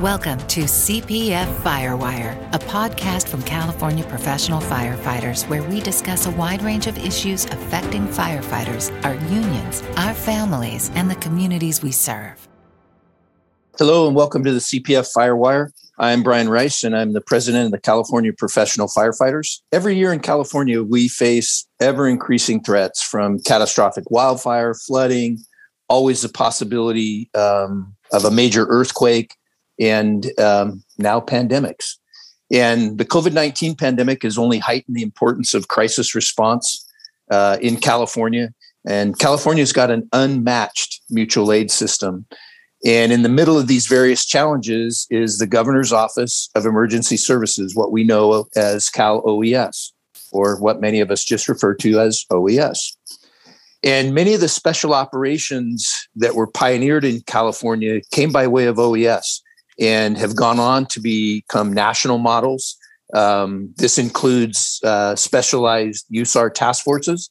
Welcome to CPF Firewire, a podcast from California professional firefighters where we discuss a wide range of issues affecting firefighters, our unions, our families, and the communities we serve. Hello, and welcome to the CPF Firewire. I'm Brian Rice, and I'm the president of the California Professional Firefighters. Every year in California, we face ever increasing threats from catastrophic wildfire, flooding, always the possibility um, of a major earthquake, and um, now pandemics. And the COVID 19 pandemic has only heightened the importance of crisis response uh, in California. And California's got an unmatched mutual aid system. And in the middle of these various challenges is the Governor's Office of Emergency Services, what we know as Cal OES, or what many of us just refer to as OES. And many of the special operations that were pioneered in California came by way of OES and have gone on to become national models. Um, this includes uh, specialized USAR task forces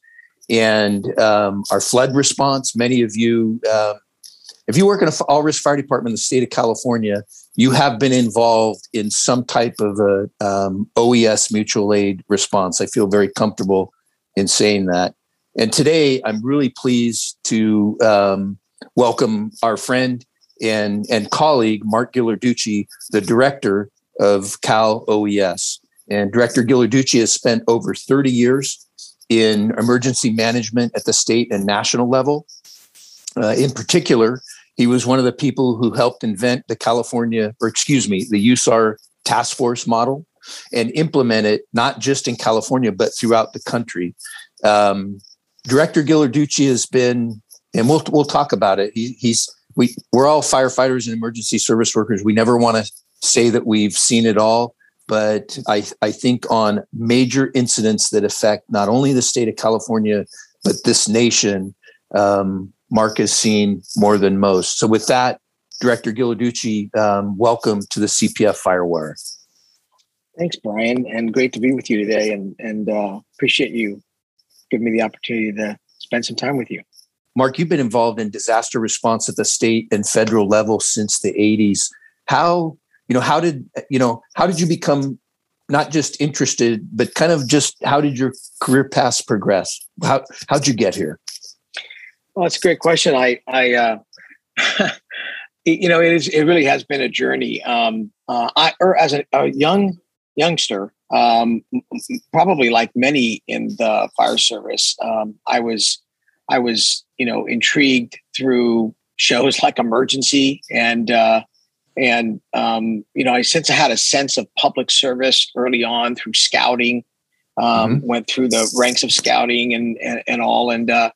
and um, our flood response. Many of you, uh, if you work in an all risk fire department in the state of California, you have been involved in some type of a um, OES mutual aid response. I feel very comfortable in saying that. And today, I'm really pleased to um, welcome our friend and, and colleague, Mark Ghilarducci, the director of Cal OES. And Director Ghilarducci has spent over 30 years in emergency management at the state and national level. Uh, in particular, he was one of the people who helped invent the California, or excuse me, the USAR task force model and implement it not just in California, but throughout the country. Um, Director Ghilarducci has been, and we'll, we'll talk about it. He, he's we we're all firefighters and emergency service workers. We never want to say that we've seen it all, but I I think on major incidents that affect not only the state of California but this nation, um, Mark has seen more than most. So with that, Director Ghilarducci, um, welcome to the CPF Firewire. Thanks, Brian, and great to be with you today, and and uh, appreciate you giving me the opportunity to spend some time with you. Mark, you've been involved in disaster response at the state and federal level since the 80s. How, you know, how did, you know, how did you become not just interested, but kind of just how did your career path progress? How, how'd you get here? Well, that's a great question. I, I, uh, you know, it is, it really has been a journey. Um, uh, I, or er, as a, a young youngster, um, probably like many in the fire service, um, I was, I was, you know, intrigued through shows like Emergency and uh, and um, you know, I since I had a sense of public service early on through scouting. Um, mm-hmm. Went through the ranks of scouting and and, and all, and uh,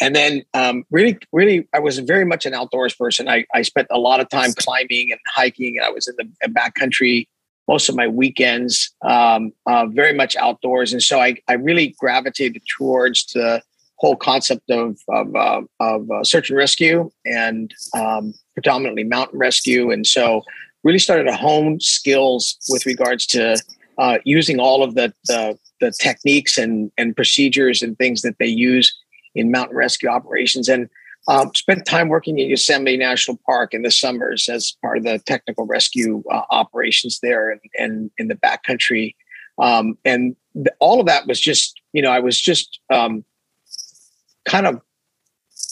and then um, really, really, I was very much an outdoors person. I, I spent a lot of time climbing and hiking, and I was in the backcountry most of my weekends, um, uh, very much outdoors. And so I, I really gravitated towards the whole concept of of, uh, of uh, search and rescue and um, predominantly mountain rescue, and so really started to hone skills with regards to uh, using all of the, the, the techniques and and procedures and things that they use in mountain rescue operations, and um, spent time working in Yosemite National Park in the summers as part of the technical rescue uh, operations there and, and in the backcountry. Um, and th- all of that was just, you know, I was just um, kind of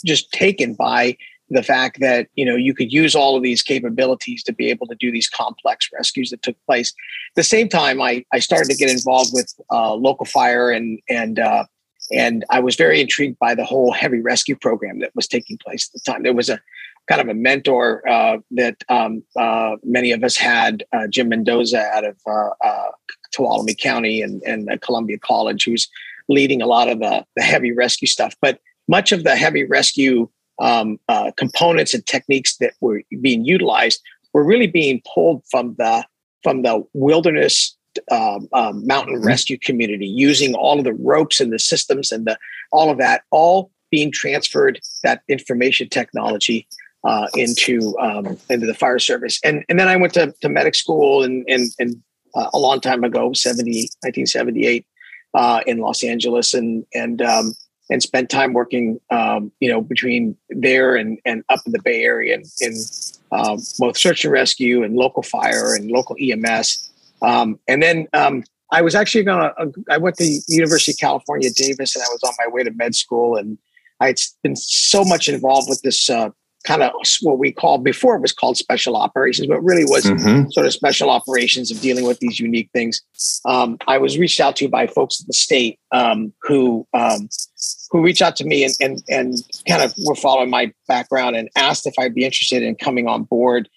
just taken by the fact that you know you could use all of these capabilities to be able to do these complex rescues that took place. At the same time, I I started to get involved with uh, local fire and and uh, and I was very intrigued by the whole heavy rescue program that was taking place at the time. There was a kind of a mentor uh, that um, uh, many of us had, uh, Jim Mendoza out of uh, Tuolumne County and, and Columbia College, who's leading a lot of the, the heavy rescue stuff. But much of the heavy rescue um, uh, components and techniques that were being utilized were really being pulled from the from the wilderness um, um, mountain mm-hmm. rescue community, using all of the ropes and the systems and the all of that, all being transferred that information technology uh, into um, into the fire service. And and then I went to, to medic school and and, and uh, a long time ago, 70, 1978, uh, in Los Angeles, and and um, and spent time working, um, you know, between there and, and up in the Bay Area and in um, both search and rescue and local fire and local EMS. Um, and then um, I was actually going to, uh, I went to University of California, Davis, and I was on my way to med school. And I had been so much involved with this uh, kind of what we called before it was called special operations, but really was mm-hmm. sort of special operations of dealing with these unique things. Um, I was reached out to by folks at the state um, who um, who reached out to me and, and and kind of were following my background and asked if I'd be interested in coming on board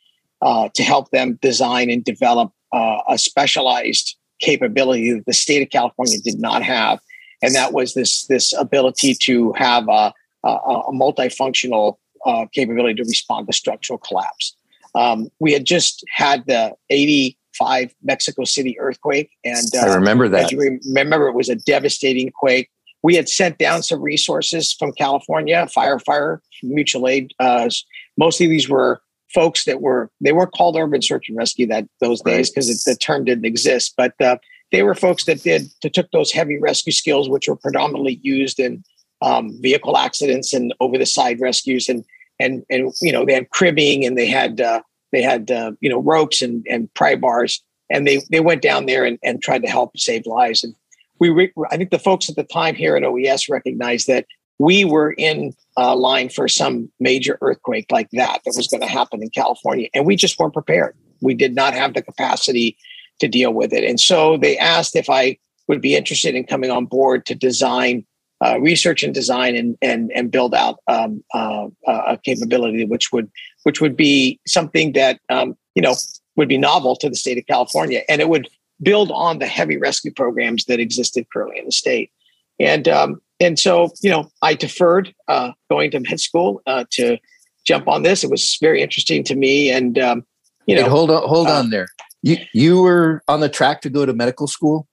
uh, to help them design and develop uh, a specialized capability that the state of California did not have, and that was this this ability to have a, a, a multifunctional uh, capability to respond to structural collapse. Um, we had just had the 85 Mexico City earthquake. And uh, I remember that. you remember, it was a devastating quake. We had sent down some resources from California, fire, fire, mutual aid. Uh, mostly these were folks that were, they weren't called urban search and rescue that those days because the term didn't exist. But uh, they were folks that did, that took those heavy rescue skills, which were predominantly used in um, vehicle accidents and over the side rescues and and and you know they had cribbing and they had uh, they had uh, you know ropes and and pry bars. And they they went down there and, and tried to help save lives. And we re- I think the folks at the time here at OES recognized that we were in uh, line for some major earthquake like that that was going to happen in California. And we just weren't prepared. We did not have the capacity to deal with it. And so they asked if I would be interested in coming on board to design uh, research and design and and and build out um, uh, a capability which would which would be something that um, you know would be novel to the state of California, and it would build on the heavy rescue programs that existed currently in the state. And um, and so you know, I deferred uh, going to med school uh, to jump on this. It was very interesting to me, and um, you know, hold on, hold uh, on there. You you were on the track to go to medical school.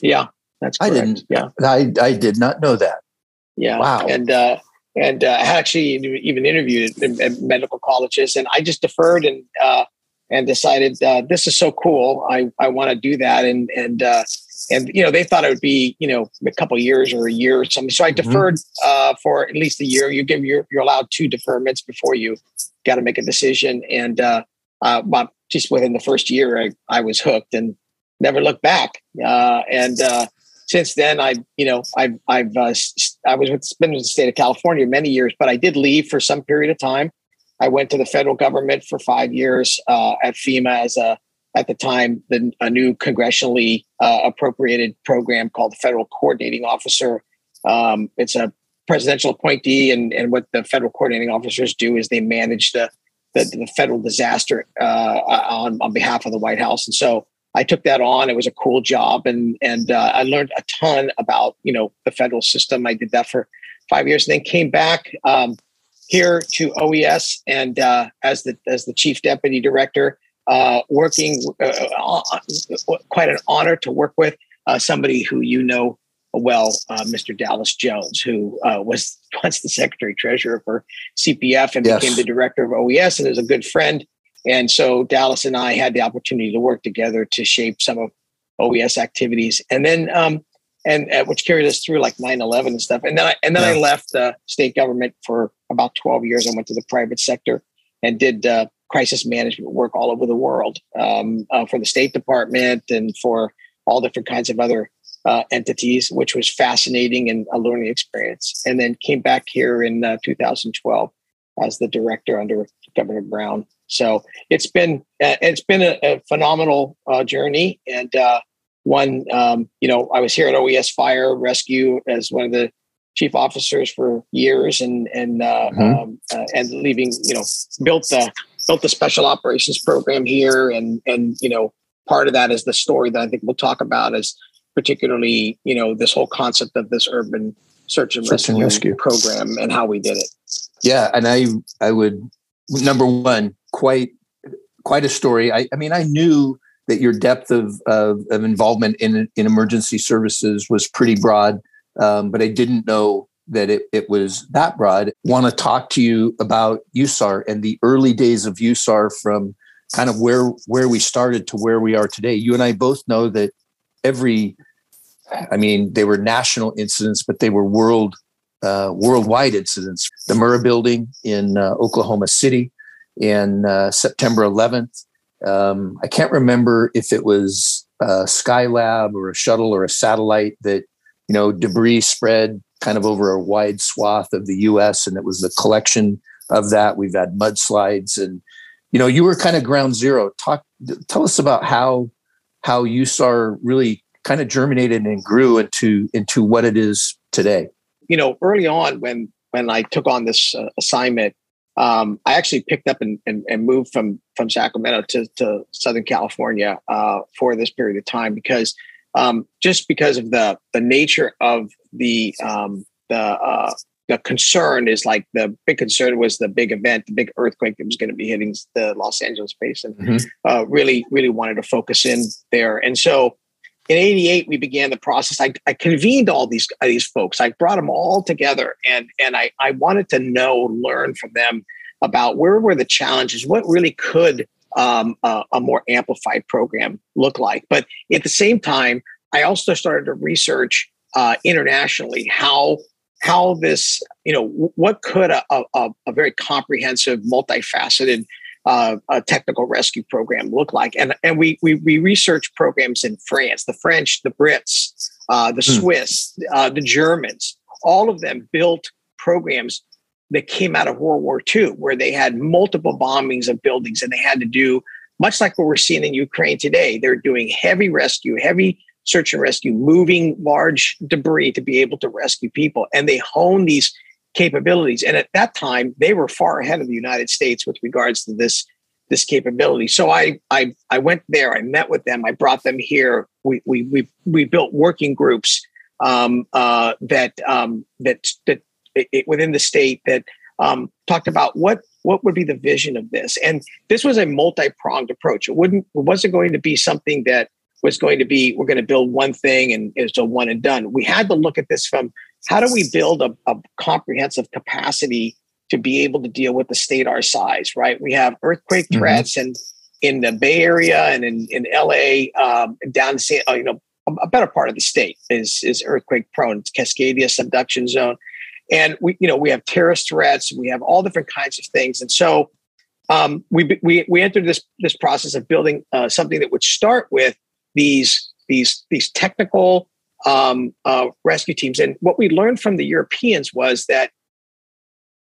Yeah, that's correct. I didn't. Yeah, I I did not know that. Yeah. Wow. And uh, and uh, I actually even interviewed at, at, medical colleges, and I just deferred and uh, and decided uh, this is so cool. I I want to do that, and and uh, and you know they thought it would be you know a couple years or a year or something. So I mm-hmm. deferred uh, for at least a year. You give you're, you're allowed two deferments before you got to make a decision, and uh, uh, just within the first year, I I was hooked and never looked back. Uh, and uh, since then, I, you know, I've, I've, uh, I was with, been in the state of California many years, but I did leave for some period of time. I went to the federal government for five years uh, at FEMA as a, at the time, the, a new congressionally uh, appropriated program called the Federal Coordinating Officer. Um, it's a presidential appointee, and, and what the federal coordinating officers do is they manage the the, the federal disaster uh, on on behalf of the White House. And so I took that on. It was a cool job, and and uh, I learned a ton about you know the federal system. I did that for five years, and then came back um, here to OES and uh, as the as the chief deputy director, uh, working uh, uh, quite an honor to work with uh, somebody who you know well, Mr. Dallas Jones, who was once the secretary treasurer for CPF and yes. became the director of OES, and is a good friend and so Dallas and I had the opportunity to work together to shape some of OES activities. And then, um, and uh, which carried us through like 9-11 and stuff. And then I, and then yeah. I left the state government for about 12 years. I went to the private sector and did uh, crisis management work all over the world um, uh, for the State Department and for all different kinds of other uh, entities, which was fascinating and a learning experience. And then came back here in uh, 2012 as the director under Governor Brown. So it's been uh, it's been a, a phenomenal uh, journey, and uh, one um, you know I was here at OES Fire Rescue as one of the chief officers for years, and and uh, mm-hmm. um, uh, and leaving you know built the built the special operations program here, and and you know part of that is the story that I think we'll talk about is particularly you know this whole concept of this urban search and, search rescue, and rescue program and how we did it. Yeah, and I I would number one quite quite a story. I, I mean, I knew that your depth of, of, of involvement in in emergency services was pretty broad, um, but I didn't know that it, it was that broad. Want to talk to you about USAR and the early days of USAR from kind of where where we started to where we are today. You and I both know that every, I mean, they were national incidents, but they were world uh, worldwide incidents. The Murrah Building in uh, Oklahoma City, in uh, September 11th. Um, I can't remember if it was a Skylab or a shuttle or a satellite that, you know, debris spread kind of over a wide swath of the U.S. and it was the collection of that. We've had mudslides and, you know, you were kind of ground zero. Talk, tell us about how how USAR really kind of germinated and grew into into what it is today. You know, early on when when I took on this uh, assignment, um, I actually picked up and, and, and, moved from from Sacramento to, to Southern California uh, for this period of time because um, just because of the the nature of the um, the uh, the concern is like the big concern was the big event, the big earthquake that was going to be hitting the Los Angeles basin. Mm-hmm. Uh, really, really wanted to focus in there, and so in 88 we began the process. I, I, convened all these these folks. I brought them all together and and I, I wanted to know learn from them about where were the challenges what really could um, a, a more amplified program look like. But at the same time i also started to research uh, internationally how how this you know what could a, a, a very comprehensive multifaceted uh, a technical rescue program look like? And and we we, we research programs in France, the French, the Brits, uh, the mm. Swiss, uh, the Germans. All of them built programs that came out of World War II, where they had multiple bombings of buildings, and they had to do much like what we're seeing in Ukraine today. They're doing heavy rescue, heavy search and rescue, moving large debris to be able to rescue people, and they hone these capabilities. And at that time, they were far ahead of the United States with regards to this this capability. So I I I went there. I met with them. I brought them here. We we we we built working groups um, uh, that um, that that it, within the state that um, talked about what what would be the vision of this. And this was a multi pronged approach. It wouldn't it wasn't going to be something that was going to be we're going to build one thing and it's a one and done. We had to look at this from how do we build a, a comprehensive capacity to be able to deal with the state our size, right? We have earthquake mm-hmm. threats and in the Bay Area and in, in LA, um, down San, uh, you know, a, better part of the state is is earthquake prone. It's Cascadia subduction zone, and we you know we have terrorist threats. We have all different kinds of things, and so um, we we we entered this this process of building uh, something that would start with these these these technical um, uh, rescue teams. And what we learned from the Europeans was that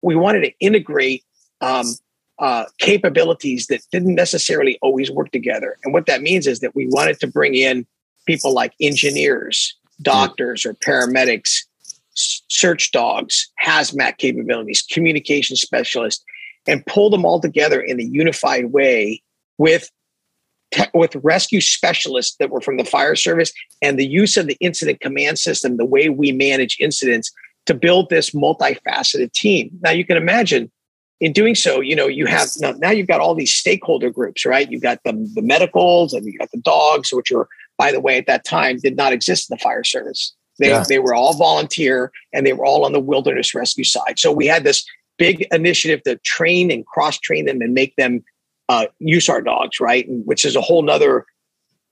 we wanted to integrate um, uh, capabilities that didn't necessarily always work together. And what that means is that we wanted to bring in people like engineers, doctors, or paramedics, search dogs, hazmat capabilities, communication specialists, and pull them all together in a unified way with with rescue specialists that were from the fire service and the use of the incident command system, the way we manage incidents to build this multifaceted team. Now you can imagine in doing so, you know, you have now, now you've got all these stakeholder groups, right? You've got the, the medicals and you've got the dogs, which are, by the way, at that time did not exist in the fire service. They, yeah. they were all volunteer and they were all on the wilderness rescue side. So we had this big initiative to train and cross train them and make them uh, USAR dogs, right? Which is a whole nother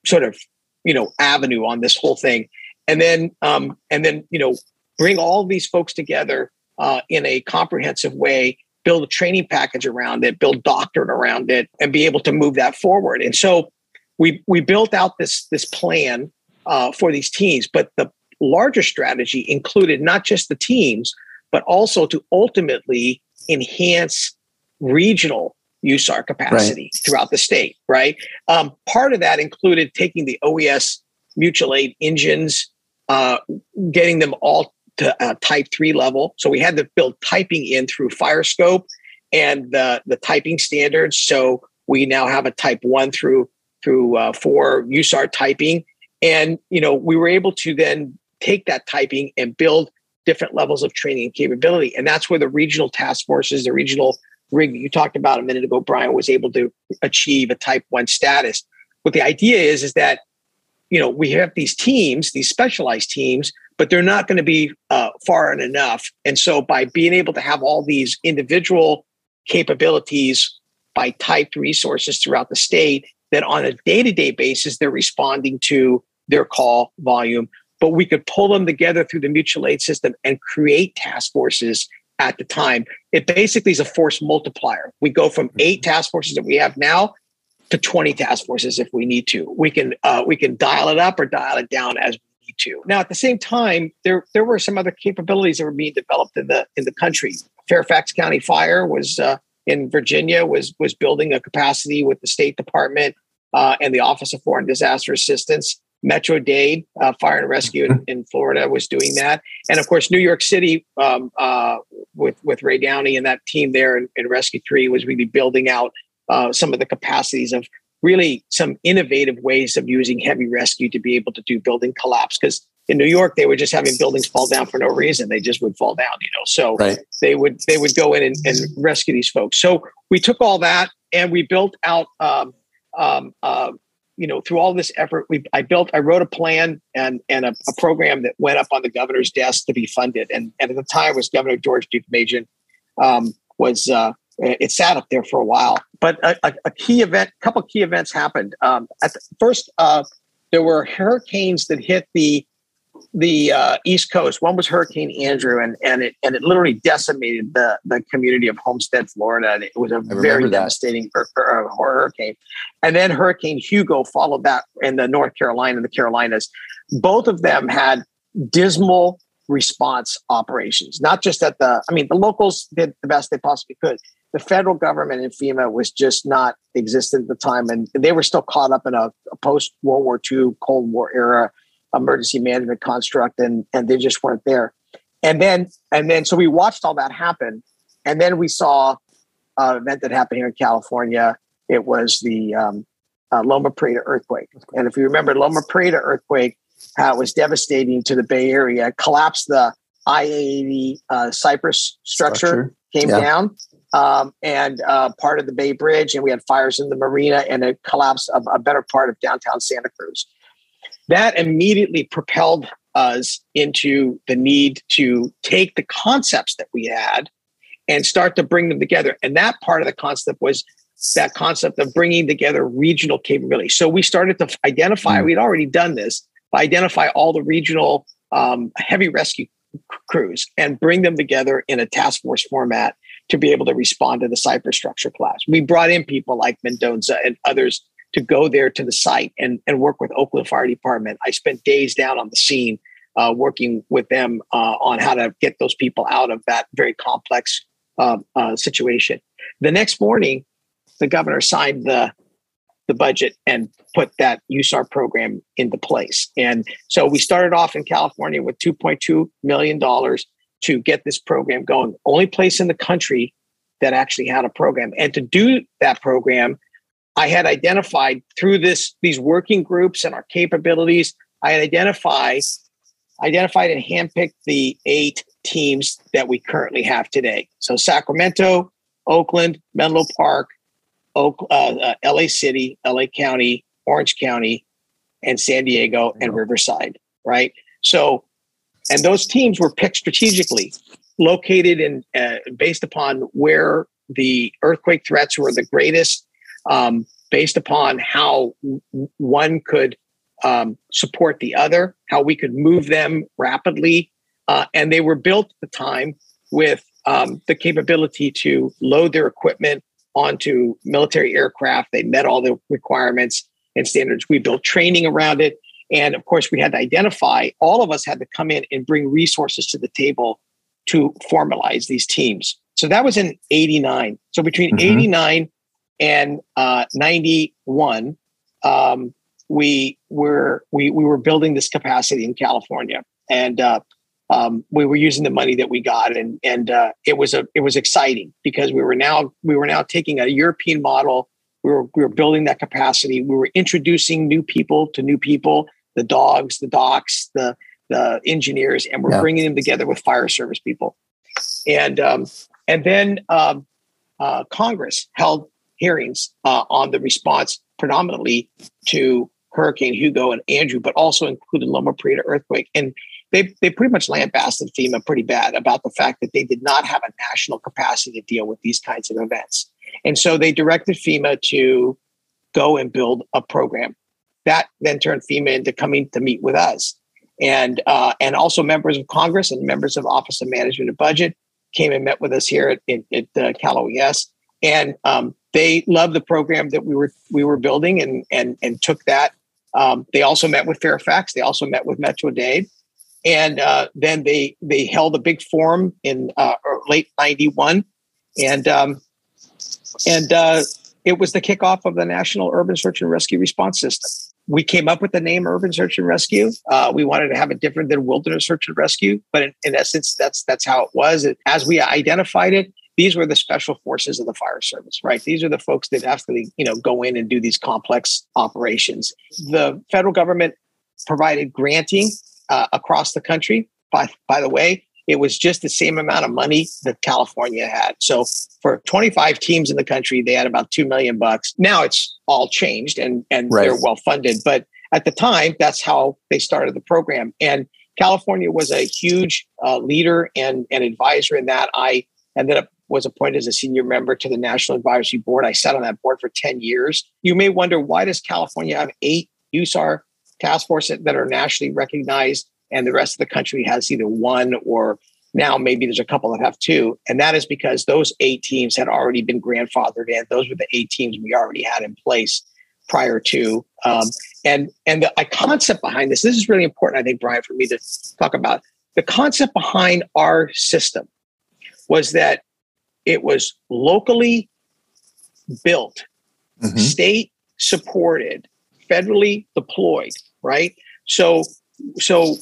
sort of you know avenue on this whole thing, and then um, and then you know bring all these folks together uh, in a comprehensive way, build a training package around it, build doctrine around it, and be able to move that forward. And so we we built out this this plan uh, for these teams, but the larger strategy included not just the teams, but also to ultimately enhance regional USAR capacity right. throughout the state, right? Um, part of that included taking the OES mutual aid engines, uh, getting them all to uh, type three level. So we had to build typing in through Firescope and the, the typing standards. So we now have a type one through through uh, four USAR typing. And you know, we were able to then take that typing and build different levels of training and capability. And that's where the regional task forces, the regional rig that you talked about a minute ago, Brian, was able to achieve a type one status. What the idea is, is that, you know, we have these teams, these specialized teams, but they're not going to be uh, foreign enough. And so by being able to have all these individual capabilities by typed resources throughout the state, that on a day-to-day basis, they're responding to their call volume, but we could pull them together through the mutual aid system and create task forces at the time. It basically is a force multiplier. We go from eight task forces that we have now to 20 task forces if we need to. We can uh, we can dial it up or dial it down as we need to. Now, at the same time, there there were some other capabilities that were being developed in the in the country. Fairfax County Fire was uh, in Virginia was was building a capacity with the State Department uh, and the Office of Foreign Disaster Assistance. Metro Dade uh, Fire and Rescue in, in, Florida was doing that, and of course New York City um, uh, with with Ray Downey and that team there in, in Rescue Three was really building out uh, some of the capacities of really some innovative ways of using heavy rescue to be able to do building collapse because in New York, they were just having buildings fall down for no reason. They just would fall down, you know. So right. they would they would go in and, and, rescue these folks. So we took all that and we built out, um, um, uh, you know, through all this effort. We I built I wrote a plan and and a, a, program that went up on the governor's desk to be funded. And, and at the time was Governor George Deukmejian um, was uh, it sat up there for a while. But a, a, a key event, a couple key events happened. Um, at the, first, uh, there were hurricanes that hit the the uh, East Coast. One was Hurricane Andrew, and and it and it literally decimated the the community of Homestead, Florida. And it was a very devastating hurricane. And then Hurricane Hugo followed that in the North Carolina and the Carolinas. Both of them had dismal response operations. Not just at the, I mean, the locals did the best they possibly could. The federal government and FEMA was just not existent at the time, and they were still caught up in a, a post World War II Cold War era emergency management construct and and they just weren't there and then and then so we watched all that happen and then we saw an event that happened here in california it was the um, uh, loma prieta earthquake and if you remember loma prieta earthquake how it was devastating to the bay area collapsed the i-80 uh, cypress structure, structure. came yeah. down um, and uh, part of the bay bridge and we had fires in the marina and a collapse of a better part of downtown santa cruz that immediately propelled us into the need to take the concepts that we had and start to bring them together. And that part of the concept was that concept of bringing together regional capability. So we started to identify, mm. we'd already done this, identify all the regional um, heavy rescue crews and bring them together in a task force format to be able to respond to the Cypress structure class. We brought in people like Mendoza and others to go there to the site and, and work with Oakland Fire Department. I spent days down on the scene uh, working with them uh, on how to get those people out of that very complex uh, uh situation. The next morning, the governor signed the the budget and put that USAR program into place. And so we started off in California with 2.2 million dollars to get this program going. Only place in the country that actually had a program. And to do that program, I had identified through this these working groups and our capabilities, I had identified identified and handpicked the eight teams that we currently have today. So Sacramento, Oakland, Menlo Park, Oak, uh, uh, LA City, LA County, Orange County, and San Diego and Riverside, right? So, and those teams were picked strategically, located in uh, based upon where the earthquake threats were the greatest um, based upon how one could um, support the other, how we could move them rapidly. Uh, and they were built at the time with um, the capability to load their equipment onto military aircraft. They met all the requirements and standards. We built training around it. And of course, we had to identify, all of us had to come in and bring resources to the table to formalize these teams. So that was in 89. So between mm-hmm. 89 and uh, 91 um, we were we, we were building this capacity in california. And uh, um, we were using the money that we got. And and uh, it was a it was exciting because we were now we were now taking a european model. We were we were building that capacity. We were introducing new people to new people the dogs the docs the the engineers and we're yeah. bringing them together with fire service people. And um, and then um, uh, congress held hearings uh, on the response predominantly to Hurricane Hugo and Andrew, but also included Loma Prieta earthquake. And they, they pretty much lambasted FEMA pretty bad about the fact that they did not have a national capacity to deal with these kinds of events. And so they directed FEMA to go and build a program. That then turned FEMA into coming to meet with us. And uh, and also members of Congress and members of Office of Management and Budget came and met with us here at, at, at uh, Cal OES, and um, they loved the program that we were we were building, and and and took that. Um, they also met with Fairfax. They also met with Metro Dade, and uh, then they they held a big forum in uh, late '91, and um, and uh, it was the kickoff of the National Urban Search and Rescue Response System. We came up with the name Urban Search and Rescue. Uh, we wanted to have it different than Wilderness Search and Rescue, but in, in essence, that's that's how it was. As we identified it, these were the special forces of the fire service, right? These are the folks that actually, you know, go in and do these complex operations. The federal government provided granting uh, across the country. By by the way, it was just the same amount of money that California had. So for 25 teams in the country, they had about 2 million bucks. Now it's all changed and, and right. they're well funded. But at the time, that's how they started the program. And California was a huge uh, leader and, and advisor in that. I ended up was appointed as a senior member to the National Advisory Board. I sat on that board for 10 years. You may wonder why does California have eight USAR task forces that are nationally recognized and the rest of the country has either one or now maybe there's a couple that have two. And that is because those eight teams had already been grandfathered in. Those were the eight teams we already had in place prior to. Um, and and the concept behind this, this is really important, I think, Brian, for me to talk about. The concept behind our system was that it was locally built, mm-hmm. state supported, federally deployed, right? So so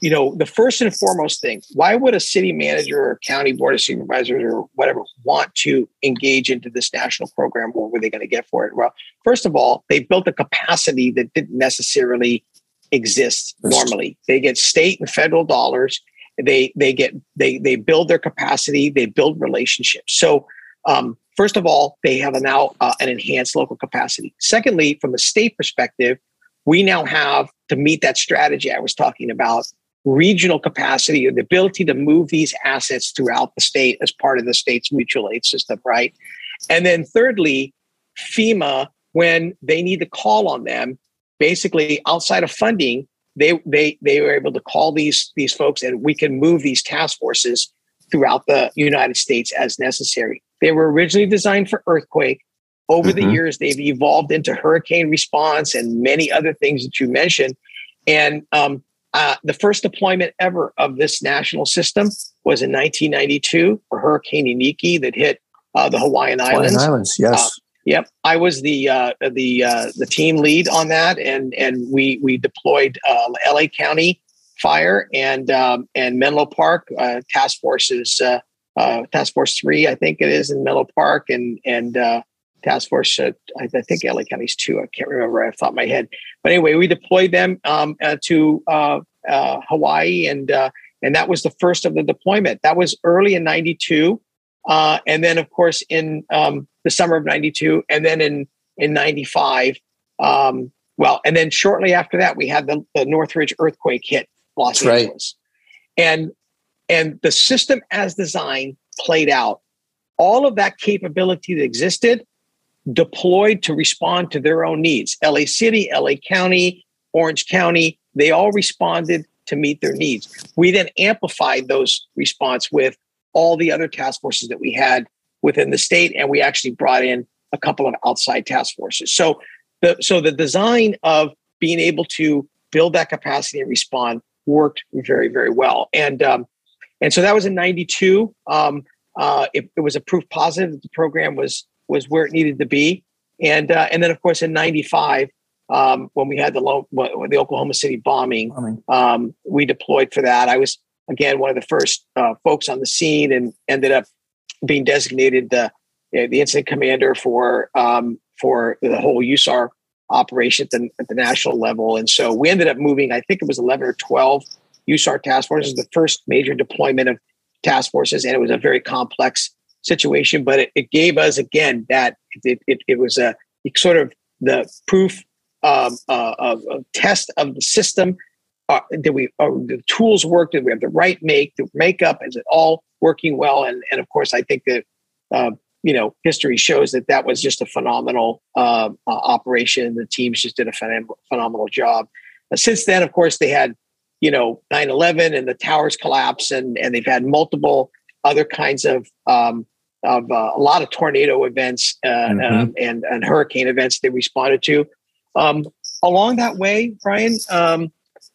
you know the first and foremost thing why would a city manager or county board of supervisors or whatever want to engage into this national program what were they going to get for it well first of all they built a capacity that didn't necessarily exist normally they get state and federal dollars they they get they they build their capacity they build relationships so um, first of all they have a now uh, an enhanced local capacity secondly from a state perspective we now have to meet that strategy I was talking about regional capacity or the ability to move these assets throughout the state as part of the state's mutual aid system, right? And then thirdly, FEMA, when they need to call on them, basically outside of funding, they they they were able to call these these folks and we can move these task forces throughout the United States as necessary. They were originally designed for earthquake. Over mm-hmm. the years, they've evolved into hurricane response and many other things that you mentioned. And um, uh, the first deployment ever of this national system was in 1992 for Hurricane Iniki that hit uh, the Hawaiian Islands. Hawaiian Islands, yes. Uh, yep, I was the uh, the uh, the team lead on that, and and we we deployed uh, LA County Fire and um, and Menlo Park task forces. task Force Three, I think it is in Menlo Park, and and task force. Uh, I, I, think LA County's two. I can't remember. I thought my head. But anyway, we deployed them um, uh, to uh, uh Hawaii, and uh, and that was the first of the deployment. That was early in '92, uh, and then of course in um, the summer of '92, and then in in '95. Um, well, and then shortly after that, we had the, the Northridge earthquake hit Los That's Angeles, right. and and the system as designed played out. All of that capability that existed deployed to respond to their own needs. LA City, LA County, Orange County, they all responded to meet their needs. We then amplified those response with all the other task forces that we had within the state, and we actually brought in a couple of outside task forces. So the so the design of being able to build that capacity and respond worked very very well. And um, and so that was in '92. Um, uh, it, it was a proof positive that the program was was where it needed to be. And uh, and then of course in '95, um, when we had the low, the Oklahoma City bombing, um, we deployed for that. I was again one of the first uh, folks on the scene and ended up being designated the the incident commander for um, for the whole USAR operation at the, at the national level. And so we ended up moving. I think it was 11 or 12 USAR task forces, the first major deployment of task forces, and it was a very complex situation, but it, it gave us again that it, it, it was a sort of the proof um, uh, of, of, test of the system. Uh, did we uh, the tools work? Did we have the right make, the makeup? Is it all working well? And and of course, I think that uh, you know history shows that that was just a phenomenal uh, uh, operation. The teams just did a phenomenal, phenomenal job. since then, of course, they had you know 9-11 and the towers collapse and and they've had multiple other kinds of um, of uh, a lot of tornado events uh, mm-hmm. um, and and hurricane events they responded to. Um, along that way, Brian, um,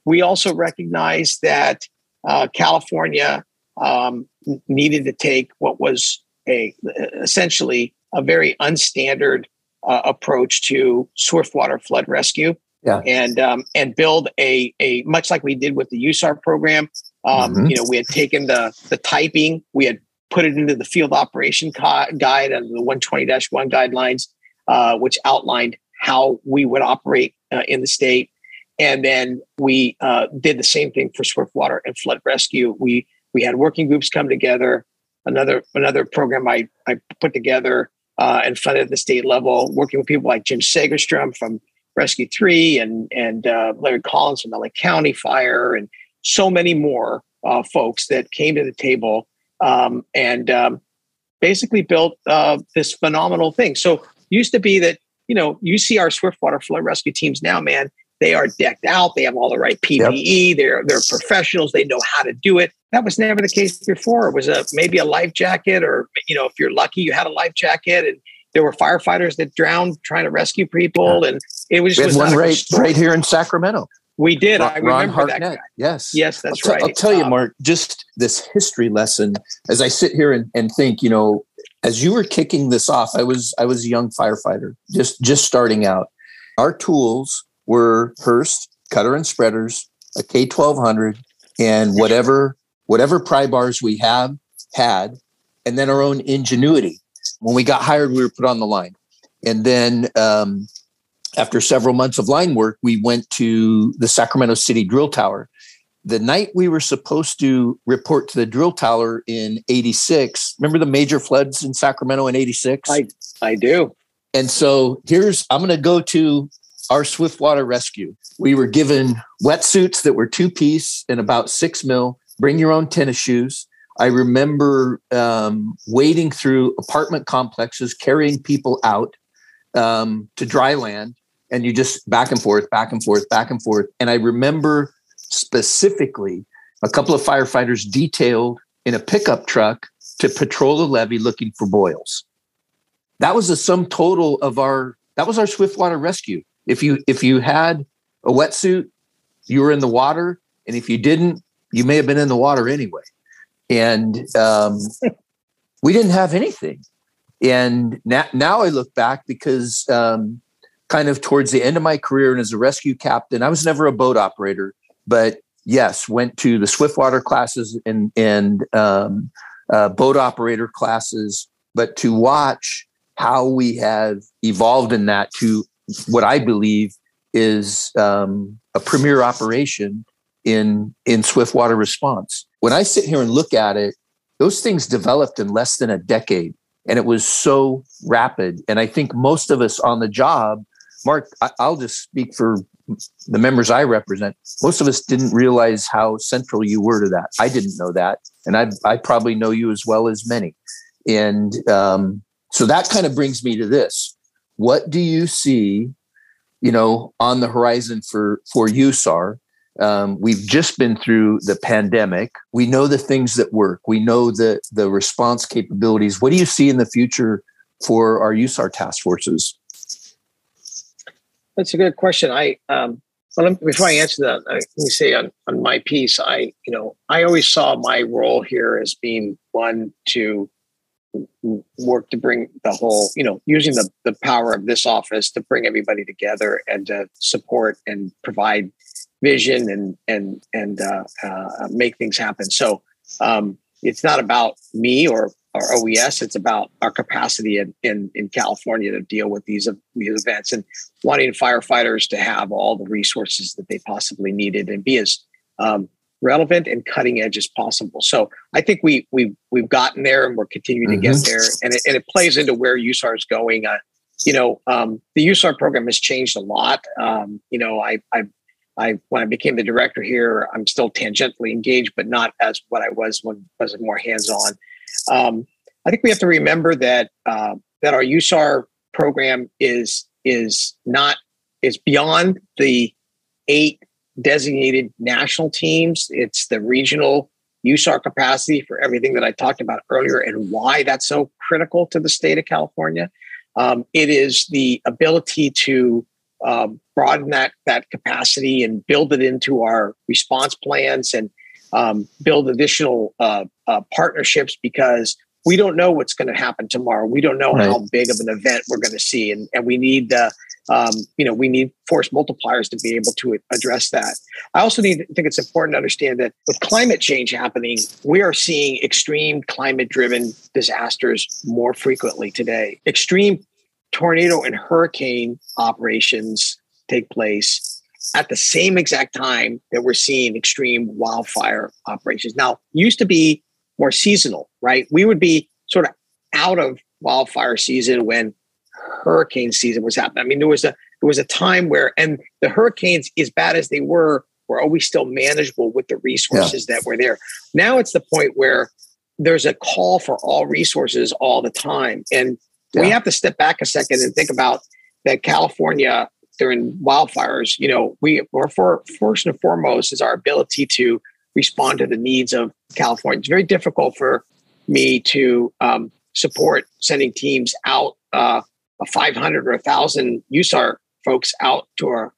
we also recognize that uh, California um, needed to take what was a essentially a very unstandard uh, approach to swiftwater flood rescue. Yeah. And um, and build a a much like we did with the USAR program. Um, mm-hmm. You know, we had taken the the typing, we had put it into the field operation co- guide and the 120-1 guidelines, uh, which outlined how we would operate uh, in the state. And then we uh, did the same thing for swiftwater and flood rescue. We we had working groups come together. Another another program I I put together uh, and funded at the state level, working with people like Jim Segerstrom from Rescue Three and and uh, Larry Collins from LA County Fire and so many more uh, folks that came to the table um, and um, basically built uh, this phenomenal thing. So used to be that you know you see our Swiftwater flood rescue teams now, man. They are decked out. They have all the right PPE. Yep. They're they're professionals. They know how to do it. That was never the case before. It was a maybe a life jacket, or you know, if you're lucky, you had a life jacket, and there were firefighters that drowned trying to rescue people, yeah. and it was, was one right right here in Sacramento. We did. Ron, I remember Hartnett. that guy. Yes. Yes, that's I'll t- right. I'll tell you, um, Mark, just this history lesson as I sit here and, and think, you know, as you were kicking this off, I was I was a young firefighter, just just starting out. Our tools were Hurst, cutter and spreaders, a K twelve hundred, and whatever whatever pry bars we have had, and then our own ingenuity. When we got hired, we were put on the line. And then um, after several months of line work, we went to the Sacramento City Drill Tower. The night we were supposed to report to the drill tower in 86, remember the major floods in Sacramento in 86? I, I do. And so here's, I'm going to go to our Swiftwater rescue. We were given wetsuits that were two piece and about six mil, bring your own tennis shoes. I remember um, wading through apartment complexes, carrying people out um, to dry land and you just back and forth, back and forth, back and forth. And I remember specifically a couple of firefighters detailed in a pickup truck to patrol the levee looking for boils. That was the sum total of our that was our Swiftwater rescue. If you if you had a wetsuit, you were in the water, and if you didn't, you may have been in the water anyway. And um, we didn't have anything. And now, now I look back because um, kind of towards the end of my career and as a rescue captain, I was never a boat operator, but yes, went to the Swiftwater classes and and um, uh, boat operator classes. But to watch how we have evolved in that to what I believe is um, a premier operation in in Swiftwater response. When I sit here and look at it, those things developed in less than a decade, and it was so rapid. And I think most of us on the job Mark, I'll just speak for the members I represent. Most of us didn't realize how central you were to that. I didn't know that, and I I probably know you as well as many. And um, so that kind of brings me to this: What do you see, you know, on the horizon for for USAR? Um, we've just been through the pandemic. We know the things that work. We know the the response capabilities. What do you see in the future for our USAR task forces? That's a good question. I um, well, before I answer that, let me say on, on my piece, I you know I always saw my role here as being one to work to bring the whole you know using the the power of this office to bring everybody together and to support and provide vision and and and uh, uh, make things happen. So um, it's not about me or our OES. It's about our capacity in, in, in California to deal with these, these events and wanting firefighters to have all the resources that they possibly needed and be as um, relevant and cutting edge as possible. So I think we we we've gotten there and we're continuing mm-hmm. to get mm-hmm. there, and it, and it plays into where USAR is going. Uh, you know, um, the USAR program has changed a lot. Um, you know, I I I when I became the director here, I'm still tangentially engaged, but not as what I was when I was more hands on. Um, I think we have to remember that uh, that our USAR program is is not is beyond the eight designated national teams. It's the regional USAR capacity for everything that I talked about earlier and why that's so critical to the state of California. Um, it is the ability to um, broaden that that capacity and build it into our response plans and um, build additional uh, uh, partnerships because we don't know what's going to happen tomorrow. We don't know right. how big of an event we're going to see, and and we need uh, um, you know we need force multipliers to be able to address that. I also need think it's important to understand that with climate change happening, we are seeing extreme climate driven disasters more frequently today. Extreme tornado and hurricane operations take place at the same exact time that we're seeing extreme wildfire operations. Now, used to be more seasonal, right? We would be sort of out of wildfire season when hurricane season was happening. I mean, there was a there was a time where, and the hurricanes, as bad as they were, were always still manageable with the resources yeah. that were there. Now it's the point where there's a call for all resources all the time, and yeah. we have to step back a second and think about that California during wildfires. You know, we were for first and foremost is our ability to respond to the needs of California. It's very difficult for me to um, support sending teams out, uh, a 500 or 1,000 USAR folks out to a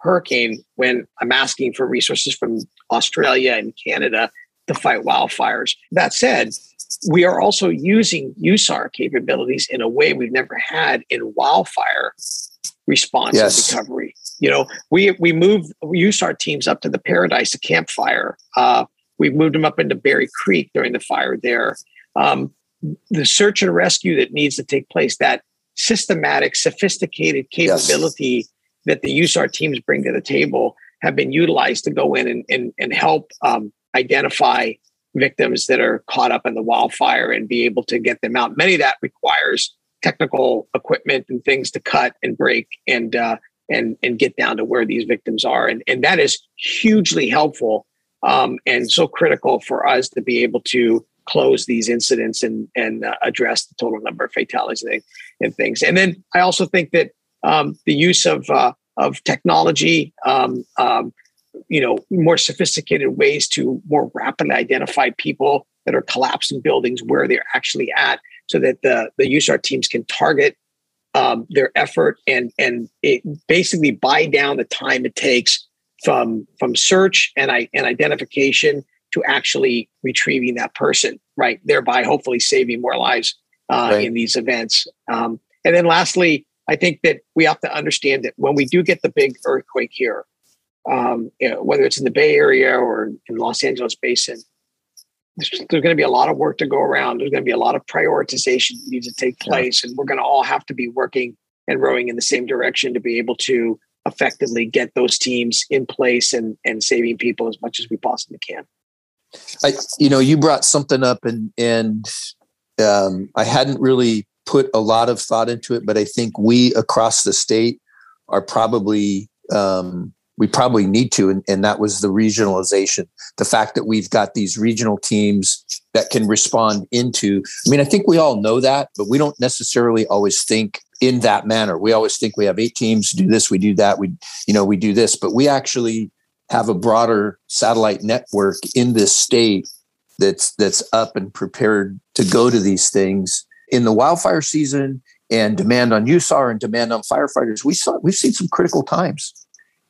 hurricane when I'm asking for resources from Australia and Canada to fight wildfires. That said, we are also using USAR capabilities in a way we've never had in wildfire response yes. and recovery. You know, we we used our teams up to the Paradise to Camp Fire. Uh, we moved them up into Berry Creek during the fire there. Um, the search and rescue that needs to take place, that systematic, sophisticated capability yes. that the USAR teams bring to the table, have been utilized to go in and and, and help um, identify victims that are caught up in the wildfire and be able to get them out. Many of that requires technical equipment and things to cut and break and uh, and and get down to where these victims are and and that is hugely helpful um, and so critical for us to be able to close these incidents and and uh, address the total number of fatalities and, and, things. And then I also think that um, the use of uh, of technology um, um you know more sophisticated ways to more rapidly identify people that are collapsing buildings where they're actually at so that the the USAR teams can target um, their effort and and basically buy down the time it takes from from search and I, and identification to actually retrieving that person, right? Thereby, hopefully, saving more lives uh, right. in these events. Um, and then, lastly, I think that we have to understand that when we do get the big earthquake here, um, you know, whether it's in the Bay Area or in Los Angeles Basin, there's, there's going to be a lot of work to go around. There's going to be a lot of prioritization that needs to take place, yeah. and we're going to all have to be working and rowing in the same direction to be able to effectively get those teams in place and and saving people as much as we possibly can. I, you know, you brought something up, and and um, I hadn't really put a lot of thought into it, but I think we across the state are probably um, we probably need to. And, and that was the regionalization. The fact that we've got these regional teams that can respond into, I mean, I think we all know that, but we don't necessarily always think in that manner. We always think we have eight teams, do this, we do that, we, you know, we do this, but we actually have a broader satellite network in this state that's that's up and prepared to go to these things in the wildfire season and demand on USAR and demand on firefighters. We saw we've seen some critical times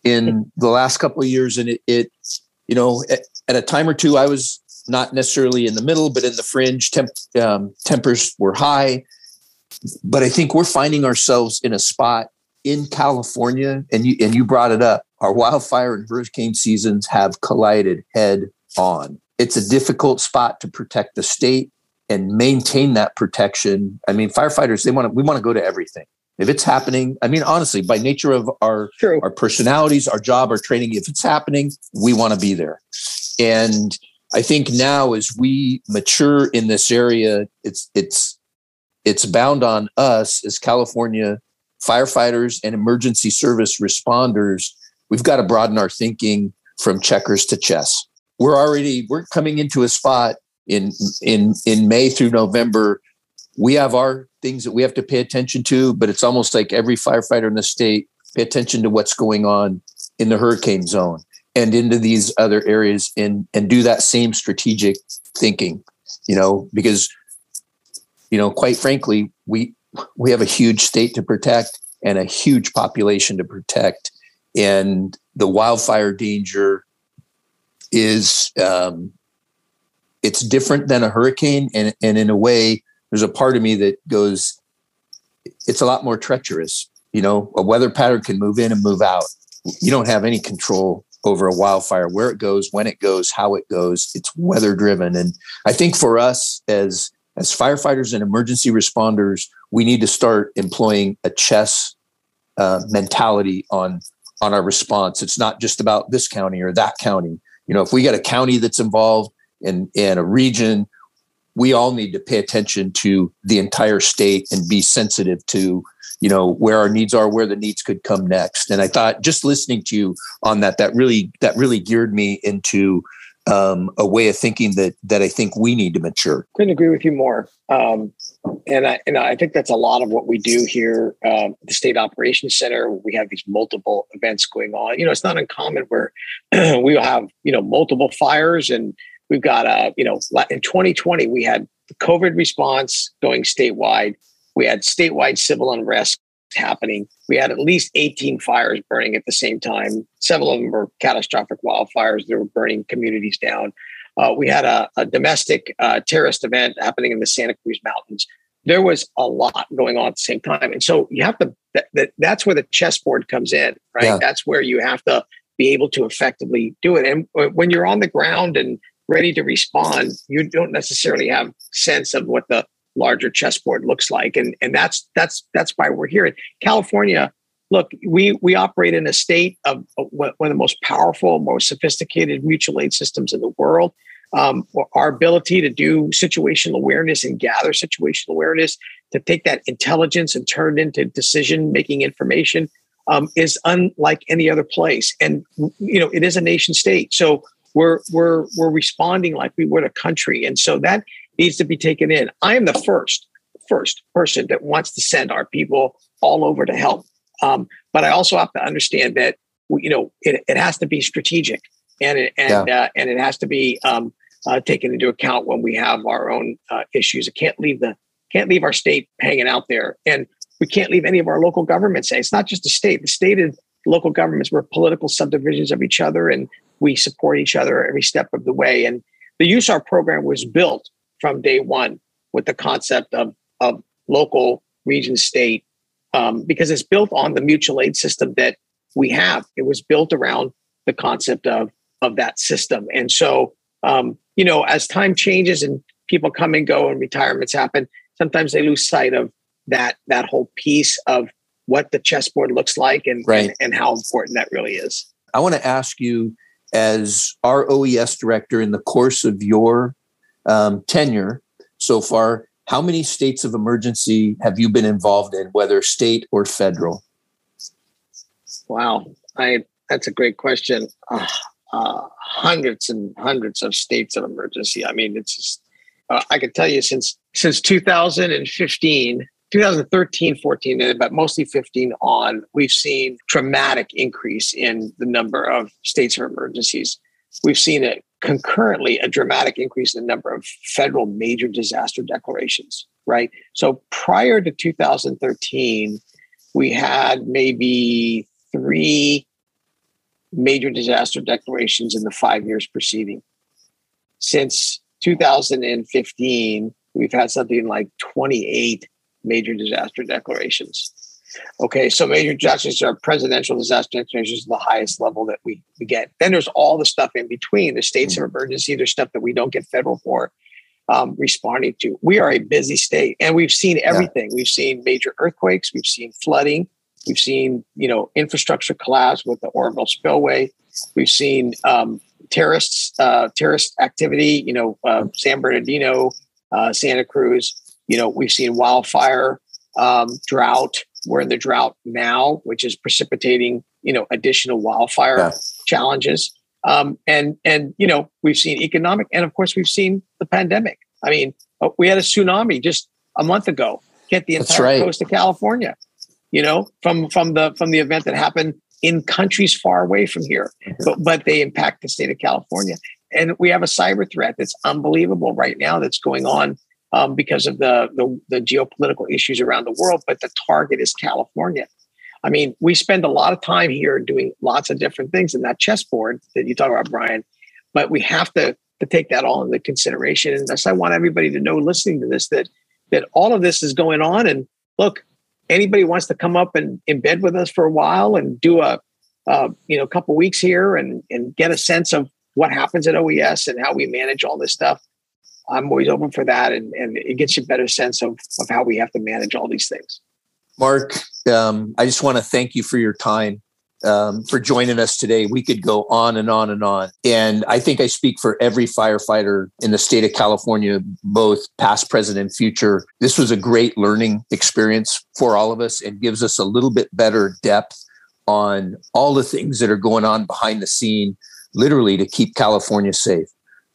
in the last couple of years, and it, it you know, at, at, a time or two, I was not necessarily in the middle, but in the fringe. Temp, um, tempers were high, but I think we're finding ourselves in a spot in California, and you and you brought it up. Our wildfire and hurricane seasons have collided head on. It's a difficult spot to protect the state and maintain that protection. I mean, firefighters they want to we want to go to everything if it's happening i mean honestly by nature of our True. our personalities our job our training if it's happening we want to be there and i think now as we mature in this area it's it's it's bound on us as california firefighters and emergency service responders we've got to broaden our thinking from checkers to chess we're already we're coming into a spot in in in may through november we have our things that we have to pay attention to, but it's almost like every firefighter in the state pay attention to what's going on in the hurricane zone. and into these other areas and and do that same strategic thinking you know because you know quite frankly we we have a huge state to protect and a huge population to protect and the wildfire danger is um, it's different than a hurricane and, and in a way there's a part of me that goes it's a lot more treacherous. You know a weather pattern can move in and move out. You don't have any control over a wildfire where it goes when it goes how it goes. It's weather driven and i think for us as as firefighters and emergency responders we need to start employing a chess uh, mentality on on our response. It's not just about this county or that county. You know if we got a county that's involved in in a region we all need to pay attention to the entire state and be sensitive to you know where our needs are where the needs could come next. And i thought just listening to you on that that really that really geared me into um, a way of thinking that that i think we need to mature couldn't agree with you more um, and I and I think that's a lot of what we do here. Um, the State Operations Center, we have these multiple events going on. You know, it's not uncommon where we'll have you know multiple fires, and we've got a you know in 2020 we had the COVID response going statewide. We had statewide civil unrest happening. We had at least 18 fires burning at the same time. Several of them were catastrophic wildfires that were burning communities down. Uh, we had a, a domestic uh, terrorist event happening in the Santa Cruz Mountains. There was a lot going on at the same time, and so you have to. That, that that's where the chessboard comes in, right? Yeah. That's where you have to be able to effectively do it. And when you're on the ground and ready to respond, you don't necessarily have sense of what the larger chessboard looks like. And, and that's, that's, that's why we're here California. Look, we, we operate in a state of, one of the most powerful, most sophisticated mutual aid systems in the world. Um, our ability to do situational awareness and gather situational awareness to take that intelligence and turn it into decision making information um, is unlike any other place and you know it is a nation state so we're we're we're responding like we would a country and so that needs to be taken in. I am the first first person that wants to send our people all over to help. Um, but i also have to understand that you know it, it has to be strategic and it, and yeah. uh, and it has to be um, uh, taken into account when we have our own uh, issues. It can't leave the can't leave our state hanging out there and we can't leave any of our local governments. It's not just the state. The state and local governments we're political subdivisions of each other and we support each other every step of the way. And the USAR program was built from day one with the concept of, of local, region, state, um, because it's built on the mutual aid system that we have. It was built around the concept of, of that system. And so, um, you know, as time changes and people come and go and retirements happen, sometimes they lose sight of that that whole piece of what the chessboard looks like and, right. and, and how important that really is. I want to ask you as our OES director in the course of your um, tenure so far, how many states of emergency have you been involved in, whether state or federal? Wow, I that's a great question. Uh, uh, hundreds and hundreds of states of emergency. I mean, it's just, uh, I can tell you since since 2015 2013, 14, but mostly 15 on, we've seen dramatic increase in the number of states of emergencies. We've seen it concurrently a dramatic increase in the number of federal major disaster declarations, right? So prior to 2013, we had maybe three major disaster declarations in the five years preceding. Since 2015, we've had something like 28 major disaster declarations. Okay, so major disasters are presidential disaster declarations the highest level that we, we get. Then there's all the stuff in between, the states mm-hmm. of emergency, there's stuff that we don't get federal for um, responding to. We are a busy state and we've seen everything. Yeah. We've seen major earthquakes, we've seen flooding, we've seen, you know, infrastructure collapse with the Oroville spillway. We've seen um, terrorists, uh, terrorist activity, you know, uh, San Bernardino, uh, Santa Cruz. You know, we've seen wildfire, um, drought. We're in the drought now, which is precipitating, you know, additional wildfire yeah. challenges. Um, and and you know, we've seen economic, and of course, we've seen the pandemic. I mean, uh, we had a tsunami just a month ago hit the entire right. coast of California. You know, from from the from the event that happened in countries far away from here, but, but they impact the state of California. And we have a cyber threat that's unbelievable right now that's going on um, because of the, the, the geopolitical issues around the world. But the target is California. I mean, we spend a lot of time here doing lots of different things in that chessboard that you talk about, Brian. But we have to to take that all into consideration. And thus, I want everybody to know, listening to this, that that all of this is going on. And look, anybody wants to come up and embed with us for a while and do a, uh, you know, couple weeks here and and get a sense of what happens at OES and how we manage all this stuff. I'm always open for that, and and it gets you a better sense of of how we have to manage all these things. Mark, um, I just want to thank you for your time um, for joining us today. We could go on and on and on. And I think I speak for every firefighter in the state of California, both past, present, and future. This was a great learning experience for all of us and gives us a little bit better depth on all the things that are going on behind the scene, literally to keep California safe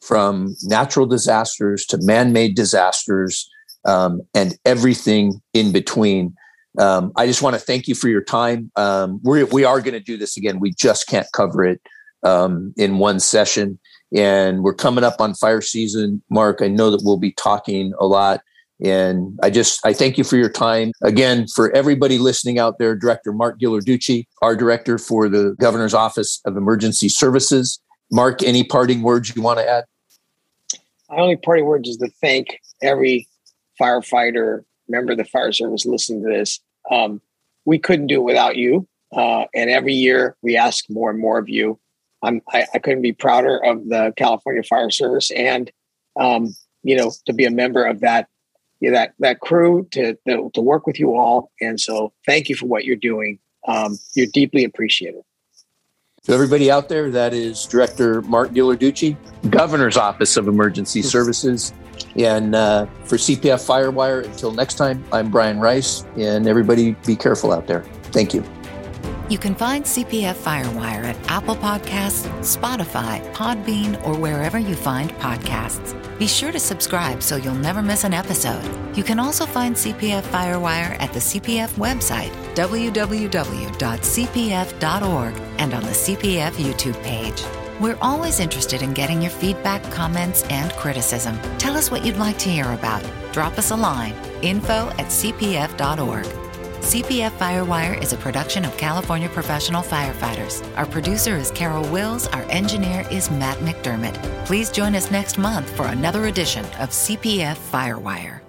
from natural disasters to man made disasters um, and everything in between um, I just want to thank you for your time. Um, we're, we are going to do this again. We just can't cover it um, in one session. And we're coming up on fire season, Mark. I know that we'll be talking a lot. And I just I thank you for your time. Again, for everybody listening out there, Director Mark Ghilarducci, our director for the Governor's Office of Emergency Services. Mark, any parting words you want to add? My only parting words is to thank every firefighter, member of the fire service listening to this. Um, we couldn't do it without you. Uh, and every year we ask more and more of you. I, I couldn't be prouder of the California Fire Service and, um, you know, to be a member of that, you know, that, that crew to, to, to, work with you all. And so thank you for what you're doing. Um, you're deeply appreciated. To everybody out there, that is Director Mark Ghilarducci, Governor's Office of Emergency Services. And uh, for CPF Firewire, until next time, I'm Brian Rice, and everybody be careful out there. Thank you. You can find CPF Firewire at Apple Podcasts, Spotify, Podbean, or wherever you find podcasts. Be sure to subscribe so you'll never miss an episode. You can also find CPF Firewire at the CPF website, www.cpf.org, and on the CPF YouTube page. We're always interested in getting your feedback, comments, and criticism. Tell us what you'd like to hear about. Drop us a line info at cpf.org. CPF Firewire is a production of California Professional Firefighters. Our producer is Carol Wills. Our engineer is Matt McDermott. Please join us next month for another edition of CPF Firewire.